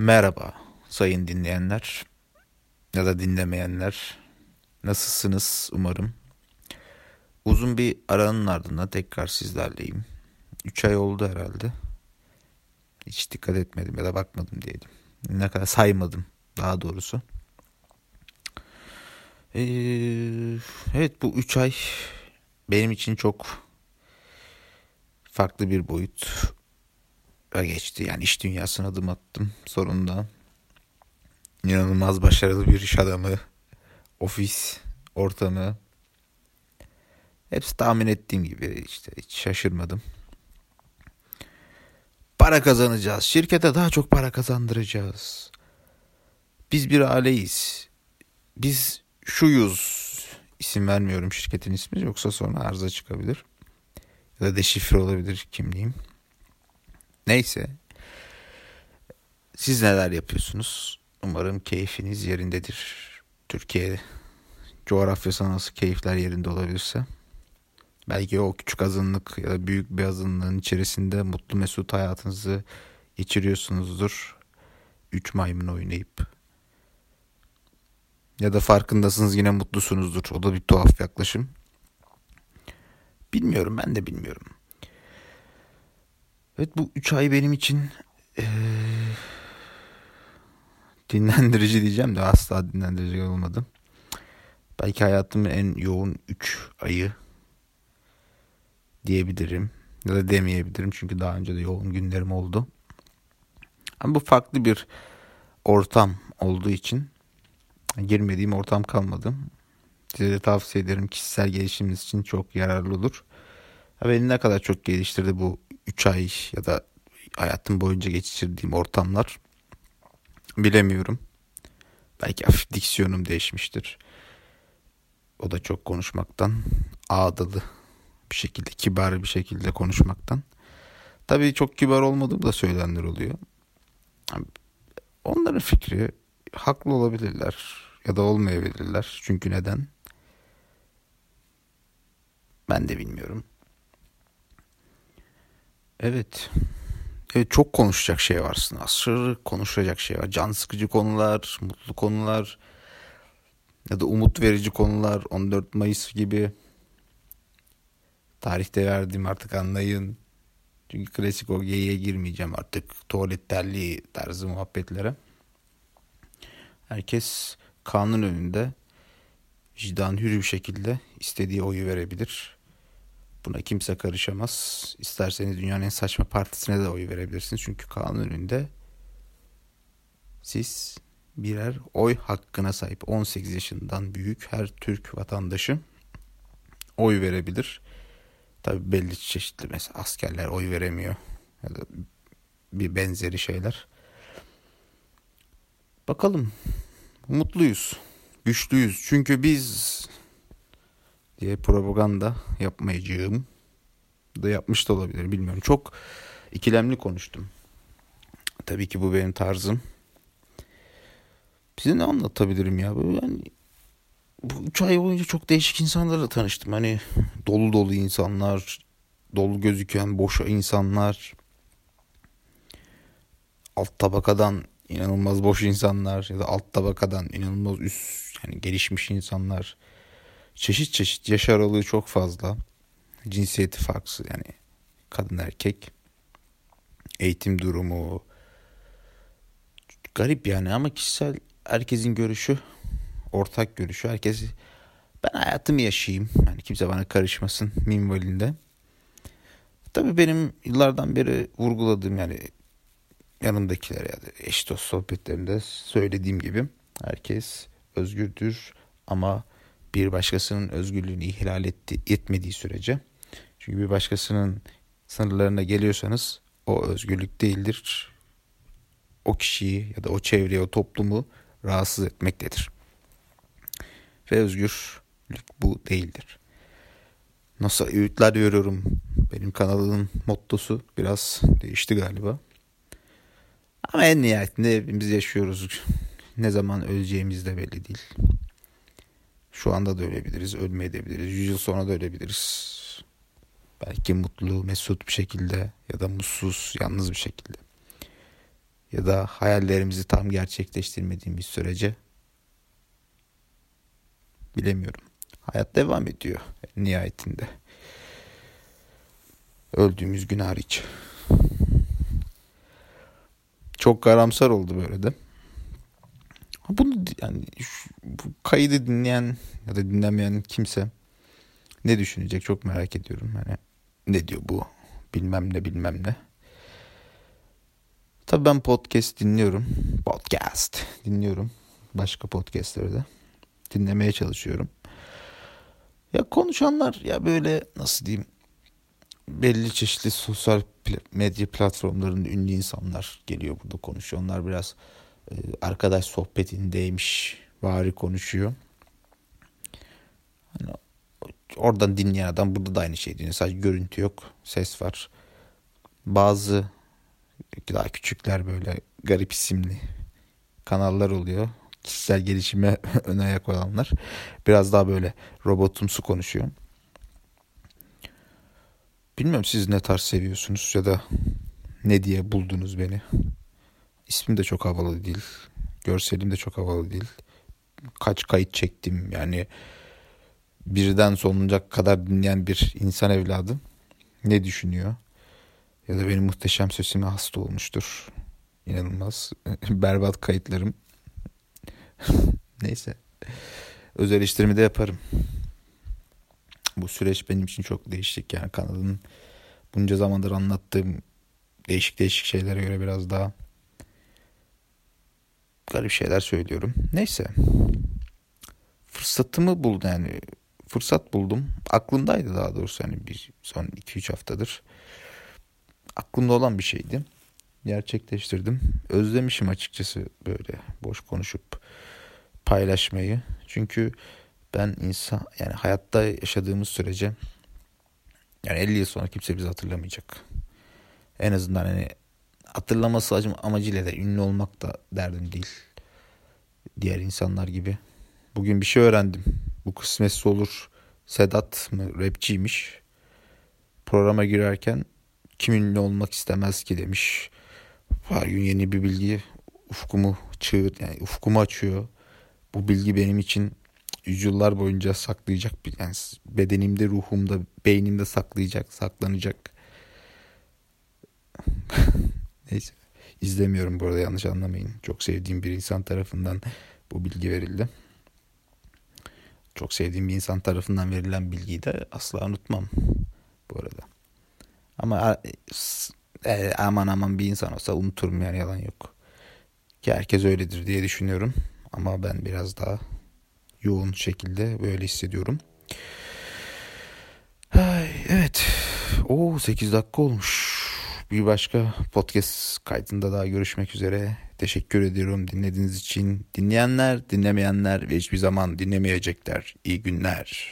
Merhaba sayın dinleyenler ya da dinlemeyenler. Nasılsınız umarım. Uzun bir aranın ardından tekrar sizlerleyim. 3 ay oldu herhalde. Hiç dikkat etmedim ya da bakmadım diyelim. Ne kadar saymadım daha doğrusu. Ee, evet bu 3 ay benim için çok farklı bir boyut geçti. Yani iş dünyasına adım attım sonunda. İnanılmaz başarılı bir iş adamı, ofis ortamı. Hepsi tahmin ettiğim gibi işte hiç şaşırmadım. Para kazanacağız. Şirkete daha çok para kazandıracağız. Biz bir aileyiz. Biz şuyuz. İsim vermiyorum şirketin ismi yoksa sonra arıza çıkabilir. Ya da deşifre olabilir kimliğim. Neyse. Siz neler yapıyorsunuz? Umarım keyfiniz yerindedir. Türkiye coğrafyası nasıl keyifler yerinde olabilirse. Belki o küçük azınlık ya da büyük bir azınlığın içerisinde mutlu mesut hayatınızı geçiriyorsunuzdur. Üç maymun oynayıp. Ya da farkındasınız yine mutlusunuzdur. O da bir tuhaf yaklaşım. Bilmiyorum ben de bilmiyorum. Evet bu üç ay benim için ee, dinlendirici diyeceğim de asla dinlendirici olmadım. Belki hayatımın en yoğun 3 ayı diyebilirim. Ya da demeyebilirim çünkü daha önce de yoğun günlerim oldu. Ama bu farklı bir ortam olduğu için girmediğim ortam kalmadı. Size de tavsiye ederim kişisel gelişiminiz için çok yararlı olur. Beni ne kadar çok geliştirdi bu 3 ay ya da hayatım boyunca geçirdiğim ortamlar bilemiyorum. Belki hafif diksiyonum değişmiştir. O da çok konuşmaktan ağdalı bir şekilde, kibar bir şekilde konuşmaktan. Tabii çok kibar olmadığım da söylenenler oluyor. Onların fikri haklı olabilirler ya da olmayabilirler. Çünkü neden? Ben de bilmiyorum. Evet. Evet çok konuşacak şey var aslında. Aşırı konuşacak şey var. Can sıkıcı konular, mutlu konular ya da umut verici konular 14 Mayıs gibi tarihte verdiğim artık anlayın. Çünkü klasik o geyiğe girmeyeceğim artık tuvalet terliği tarzı muhabbetlere. Herkes kanun önünde vicdan hür bir şekilde istediği oyu verebilir. Buna kimse karışamaz. İsterseniz dünyanın en saçma partisine de oy verebilirsiniz. Çünkü kanun önünde siz birer oy hakkına sahip 18 yaşından büyük her Türk vatandaşı oy verebilir. Tabi belli çeşitli mesela askerler oy veremiyor ya da bir benzeri şeyler. Bakalım mutluyuz, güçlüyüz. Çünkü biz diye propaganda yapmayacağım da yapmış da olabilir bilmiyorum. Çok ikilemli konuştum. Tabii ki bu benim tarzım. Size ne anlatabilirim ya? Yani bu üç ay boyunca çok değişik insanlarla tanıştım. Hani dolu dolu insanlar, dolu gözüken boş insanlar, alt tabakadan inanılmaz boş insanlar ya da alt tabakadan inanılmaz üst yani gelişmiş insanlar. Çeşit çeşit yaş aralığı çok fazla. Cinsiyeti farklı yani kadın erkek. Eğitim durumu garip yani ama kişisel herkesin görüşü ortak görüşü. Herkes ben hayatımı yaşayayım. Yani kimse bana karışmasın minvalinde. Tabii benim yıllardan beri vurguladığım yani yanımdakilere ya da eş dost sohbetlerinde söylediğim gibi herkes özgürdür ama bir başkasının özgürlüğünü ihlal etti, etmediği sürece çünkü bir başkasının sınırlarına geliyorsanız o özgürlük değildir. O kişiyi ya da o çevreyi, o toplumu rahatsız etmektedir. Ve özgürlük bu değildir. Nasıl öğütler veriyorum. Benim kanalımın mottosu biraz değişti galiba. Ama en nihayetinde hepimiz yaşıyoruz. Ne zaman öleceğimiz de belli değil. Şu anda da ölebiliriz, ölmeyebiliriz. Yüz yıl sonra da ölebiliriz. Belki mutlu, mesut bir şekilde ya da mutsuz, yalnız bir şekilde. ya da hayallerimizi tam gerçekleştirmediğimiz sürece bilemiyorum. Hayat devam ediyor nihayetinde. Öldüğümüz gün hariç. Çok karamsar oldu böyle de. Bunu yani şu, bu kaydı dinleyen ya da dinlemeyen kimse ne düşünecek çok merak ediyorum. Hani ne diyor bu bilmem ne bilmem ne. Tabii ben podcast dinliyorum. Podcast dinliyorum. Başka podcastleri de dinlemeye çalışıyorum. Ya konuşanlar ya böyle nasıl diyeyim belli çeşitli sosyal medya platformlarının ünlü insanlar geliyor burada konuşuyor. Onlar biraz arkadaş sohbetindeymiş vari konuşuyor. Hani oradan dinleyen adam burada da aynı şey dinliyor. Sadece görüntü yok, ses var. Bazı daha küçükler böyle garip isimli kanallar oluyor. Kişisel gelişime ön ayak olanlar. Biraz daha böyle robotumsu konuşuyor. Bilmiyorum siz ne tarz seviyorsunuz ya da ne diye buldunuz beni. İsmim de çok havalı değil. Görselim de çok havalı değil. Kaç kayıt çektim yani birden sonunca kadar dinleyen bir insan evladı ne düşünüyor? Ya da benim muhteşem sesime hasta olmuştur. İnanılmaz. Berbat kayıtlarım. Neyse. Öz eleştirimi de yaparım. Bu süreç benim için çok değişik. Yani kanalın bunca zamandır anlattığım değişik değişik şeylere göre biraz daha garip şeyler söylüyorum. Neyse. Fırsatımı buldu yani. Fırsat buldum. Aklımdaydı daha doğrusu yani bir son 2-3 haftadır. Aklımda olan bir şeydi. Gerçekleştirdim. Özlemişim açıkçası böyle boş konuşup paylaşmayı. Çünkü ben insan yani hayatta yaşadığımız sürece yani 50 yıl sonra kimse bizi hatırlamayacak. En azından hani hatırlaması amacıyla da ünlü olmak da derdim değil. Diğer insanlar gibi. Bugün bir şey öğrendim. Bu kısmetse olur. Sedat mı rapçiymiş. Programa girerken kim ünlü olmak istemez ki demiş. Her gün yeni bir bilgi ufkumu çığır yani ufkumu açıyor. Bu bilgi benim için yüzyıllar boyunca saklayacak bir yani bedenimde, ruhumda, beynimde saklayacak, saklanacak. Neyse. İzlemiyorum bu arada yanlış anlamayın. Çok sevdiğim bir insan tarafından bu bilgi verildi. Çok sevdiğim bir insan tarafından verilen bilgiyi de asla unutmam bu arada. Ama e, aman aman bir insan olsa unuturum yani yalan yok. Ki herkes öyledir diye düşünüyorum. Ama ben biraz daha yoğun şekilde böyle hissediyorum. Ay, evet. O 8 dakika olmuş. Bir başka podcast kaydında daha görüşmek üzere. Teşekkür ediyorum dinlediğiniz için. Dinleyenler, dinlemeyenler ve hiçbir zaman dinlemeyecekler. İyi günler.